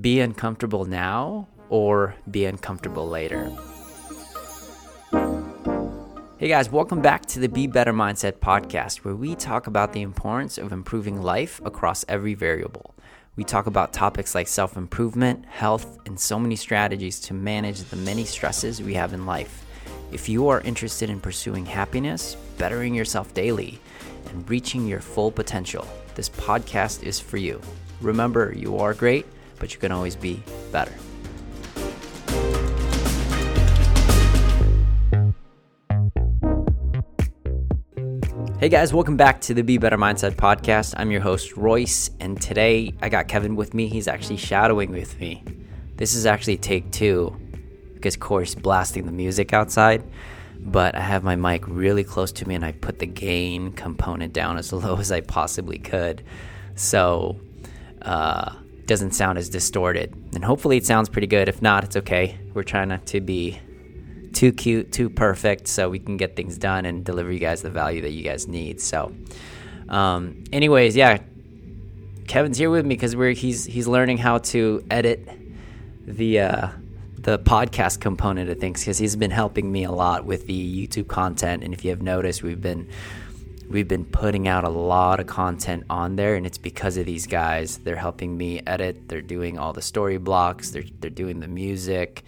be uncomfortable now or be uncomfortable later. Hey guys, welcome back to the Be Better Mindset podcast, where we talk about the importance of improving life across every variable. We talk about topics like self improvement, health, and so many strategies to manage the many stresses we have in life. If you are interested in pursuing happiness, bettering yourself daily, and reaching your full potential, this podcast is for you. Remember, you are great but you can always be better. Hey guys, welcome back to the Be Better Mindset podcast. I'm your host, Royce, and today I got Kevin with me. He's actually shadowing with me. This is actually take two because Corey's blasting the music outside, but I have my mic really close to me and I put the gain component down as low as I possibly could. So, uh, doesn't sound as distorted. And hopefully it sounds pretty good. If not, it's okay. We're trying not to be too cute, too perfect, so we can get things done and deliver you guys the value that you guys need. So, um, anyways, yeah, Kevin's here with me because we're he's he's learning how to edit the uh, the podcast component of things because he's been helping me a lot with the YouTube content. And if you have noticed, we've been we've been putting out a lot of content on there and it's because of these guys. They're helping me edit they're doing all the story blocks they're, they're doing the music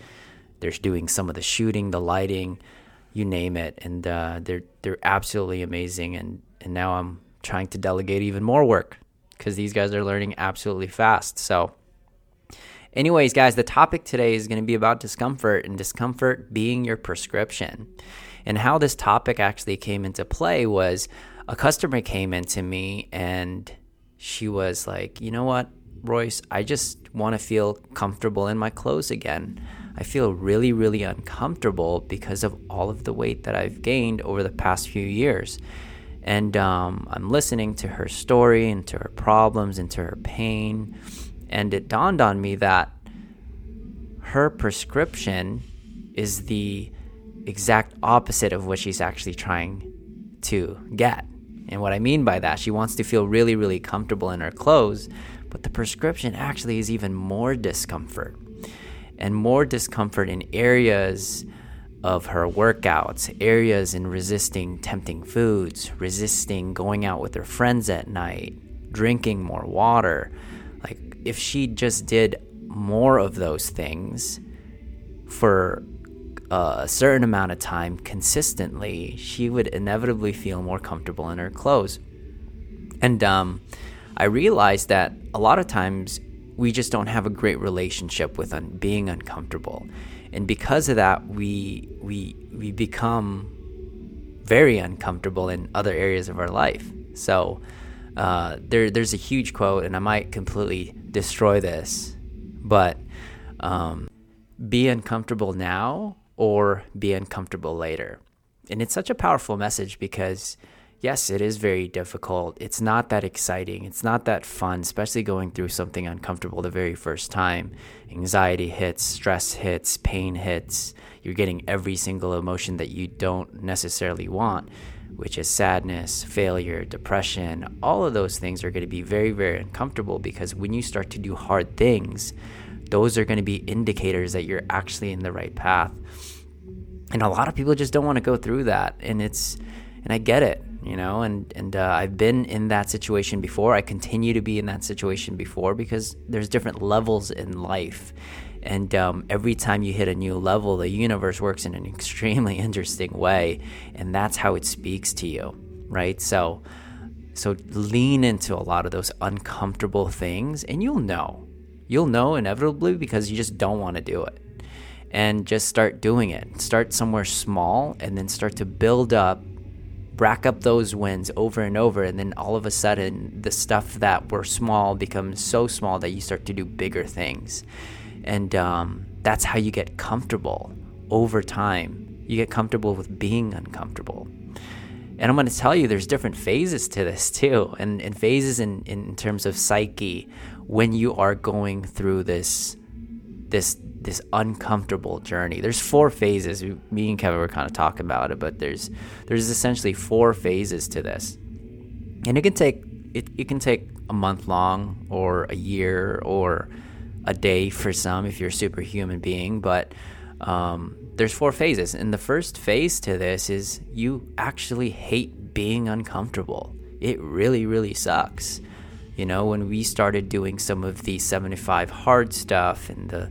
they're doing some of the shooting the lighting you name it and uh, they're they're absolutely amazing and and now i'm trying to delegate even more work because these guys are learning absolutely fast. So anyways guys the topic today is going to be about discomfort and discomfort being your prescription. And how this topic actually came into play was a customer came into me and she was like, you know what, Royce, I just want to feel comfortable in my clothes again. I feel really, really uncomfortable because of all of the weight that I've gained over the past few years. And um, I'm listening to her story and to her problems and to her pain. And it dawned on me that her prescription is the exact opposite of what she's actually trying to get. And what I mean by that, she wants to feel really, really comfortable in her clothes, but the prescription actually is even more discomfort and more discomfort in areas of her workouts, areas in resisting tempting foods, resisting going out with her friends at night, drinking more water. Like, if she just did more of those things for a certain amount of time consistently, she would inevitably feel more comfortable in her clothes. And um, I realized that a lot of times we just don't have a great relationship with un- being uncomfortable, and because of that, we we we become very uncomfortable in other areas of our life. So uh, there there's a huge quote, and I might completely destroy this, but um, be uncomfortable now or be uncomfortable later. And it's such a powerful message because, yes, it is very difficult. It's not that exciting. It's not that fun, especially going through something uncomfortable the very first time. Anxiety hits, stress hits, pain hits. You're getting every single emotion that you don't necessarily want, which is sadness, failure, depression. All of those things are going to be very, very uncomfortable because when you start to do hard things, those are going to be indicators that you're actually in the right path. And a lot of people just don't want to go through that. And it's, and I get it, you know, and, and uh, I've been in that situation before. I continue to be in that situation before because there's different levels in life. And um, every time you hit a new level, the universe works in an extremely interesting way. And that's how it speaks to you, right? So, so lean into a lot of those uncomfortable things and you'll know You'll know inevitably because you just don't want to do it. And just start doing it. Start somewhere small and then start to build up, rack up those wins over and over. And then all of a sudden, the stuff that were small becomes so small that you start to do bigger things. And um, that's how you get comfortable over time. You get comfortable with being uncomfortable. And I'm going to tell you, there's different phases to this too, and, and phases in, in terms of psyche when you are going through this this this uncomfortable journey. There's four phases. Me and Kevin were kind of talking about it, but there's there's essentially four phases to this, and it can take it, it can take a month long or a year or a day for some if you're a superhuman being, but um, there's four phases. And the first phase to this is you actually hate being uncomfortable. It really, really sucks. You know, when we started doing some of the 75 hard stuff and the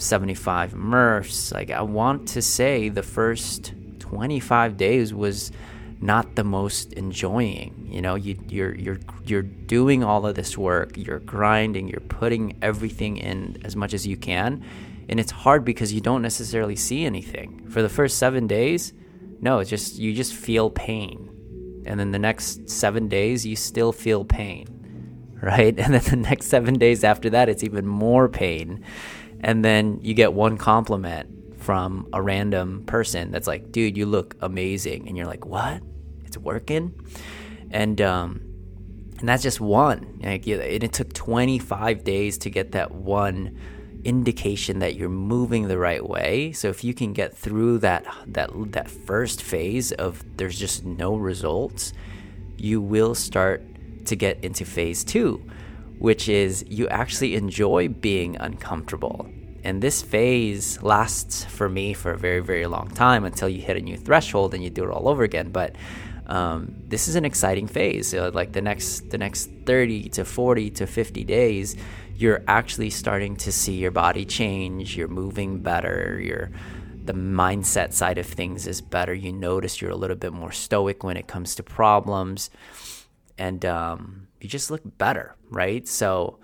75 MRFs, like I want to say the first 25 days was not the most enjoying. You know, you, you're you're you're doing all of this work, you're grinding, you're putting everything in as much as you can, and it's hard because you don't necessarily see anything for the first seven days. No, it's just you just feel pain, and then the next seven days you still feel pain, right? And then the next seven days after that, it's even more pain, and then you get one compliment from a random person that's like, dude, you look amazing. And you're like, what? It's working? And, um, and that's just one. Like, and it took 25 days to get that one indication that you're moving the right way. So if you can get through that that that first phase of there's just no results, you will start to get into phase 2, which is you actually enjoy being uncomfortable. And this phase lasts for me for a very, very long time until you hit a new threshold and you do it all over again. But um, this is an exciting phase. So like the next, the next 30 to 40 to 50 days, you're actually starting to see your body change. You're moving better. You're the mindset side of things is better. You notice you're a little bit more stoic when it comes to problems, and um, you just look better, right? So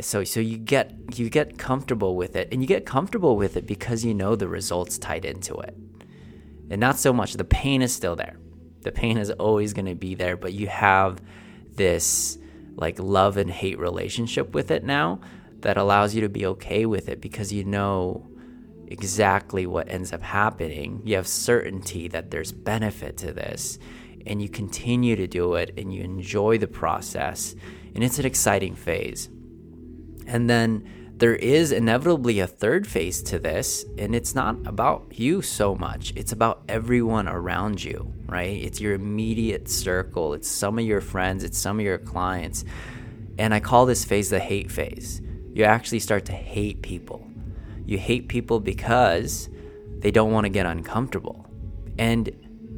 so so you get you get comfortable with it and you get comfortable with it because you know the results tied into it. And not so much the pain is still there. The pain is always going to be there but you have this like love and hate relationship with it now that allows you to be okay with it because you know exactly what ends up happening. You have certainty that there's benefit to this and you continue to do it and you enjoy the process and it's an exciting phase and then there is inevitably a third phase to this, and it's not about you so much. It's about everyone around you, right? It's your immediate circle, it's some of your friends, it's some of your clients. And I call this phase the hate phase. You actually start to hate people. You hate people because they don't want to get uncomfortable. And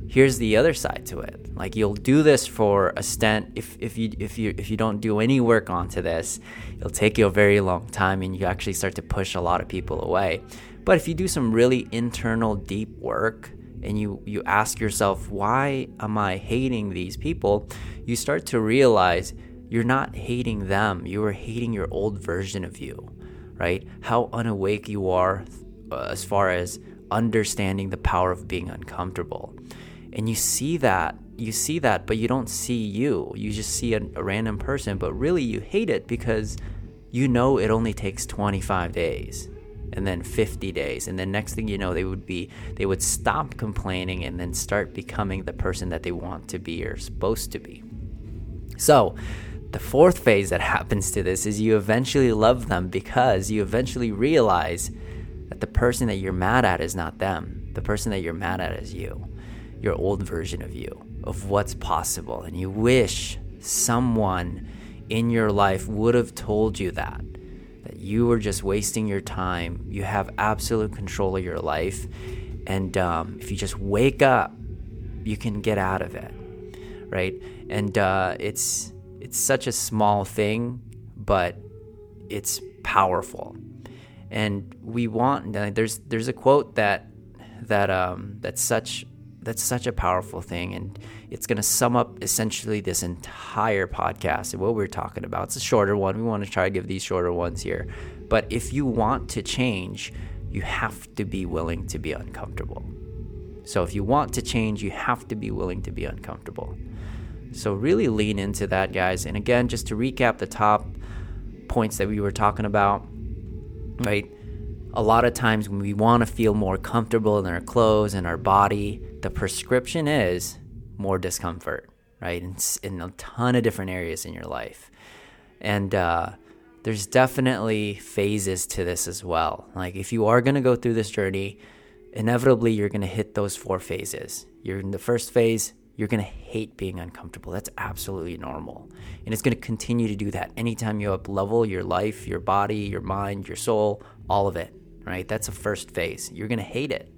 here's the other side to it. Like you'll do this for a stint if, if you if you if you don't do any work onto this, it'll take you a very long time and you actually start to push a lot of people away. But if you do some really internal deep work and you you ask yourself why am I hating these people, you start to realize you're not hating them. You are hating your old version of you, right? How unawake you are uh, as far as understanding the power of being uncomfortable and you see that you see that but you don't see you. You just see a, a, random person but really you hate it because you know it only takes 25 days and then 50 days. And then next thing you know they would be they would stop complaining and then start becoming the person that they want to be or supposed to be. So the fourth phase that happens to this is you eventually love them because you eventually realize that the person that you're mad at is not them. The person that you're mad at is you your old version of you, of what's possible. And you wish someone in your life would have told you that, that you were just wasting your time. You have absolute control of your life. And um, if you just wake up, you can get out of it, right? And uh, it's it's such a small thing, but it's powerful. And we want there's there's a quote that that um, that's such that's such a powerful thing and it's going to sum up essentially this entire podcast and what we're talking about. It's a shorter one. We want to try to give these shorter ones here. But if you want to change you have to be willing to be uncomfortable. So if you want to change you have to be willing to be uncomfortable. So really lean into that guys. And again just to recap the top points that we were talking about right? A lot of times when we want to feel more comfortable in our clothes and our body the prescription is more discomfort, right? In, in a ton of different areas in your life. And uh, there's definitely phases to this as well. Like, if you are going to go through this journey, inevitably you're going to hit those four phases. You're in the first phase, You're going to hate being uncomfortable. That's absolutely normal. And it's going to continue to do that anytime you up level your life, your body, your mind, your soul, all of it, right? That's a first phase. You're going to hate it.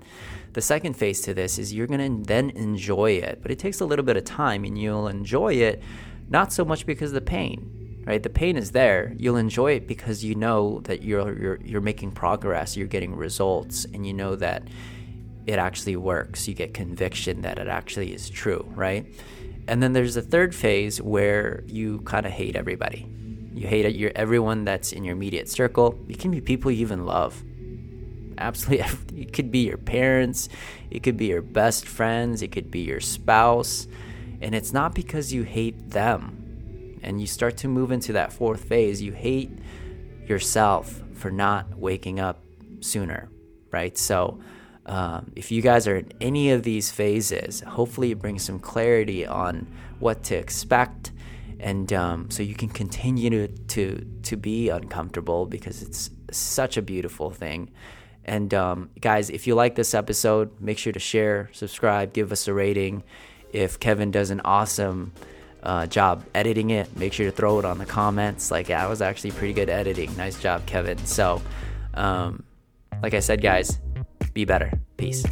The second phase to this is you're going to then enjoy it, but it takes a little bit of time and you'll enjoy it not so much because of the pain, right? The pain is there. You'll enjoy it because you know that you're you're you're making progress, you're getting results, and you know that it actually works. You get conviction that it actually is true, right? And then there's a third phase where you kind of hate everybody. You hate your everyone that's in your immediate circle. It can be people you even love. Absolutely, it could be your parents, it could be your best friends, it could be your spouse, and it's not because you hate them. And you start to move into that fourth phase. You hate yourself for not waking up sooner, right? So um, if you guys are in any of these phases, hopefully it brings some clarity on what to expect, and um, so you can continue to, to to be uncomfortable because it's such a beautiful thing. And um, guys, if you like this episode, make sure to share, subscribe, give us a rating. If Kevin does an awesome uh, job editing it, make sure to throw it on the comments. Like, I was actually pretty good editing. Nice job, Kevin. So, um, like I said, guys, be better. Peace.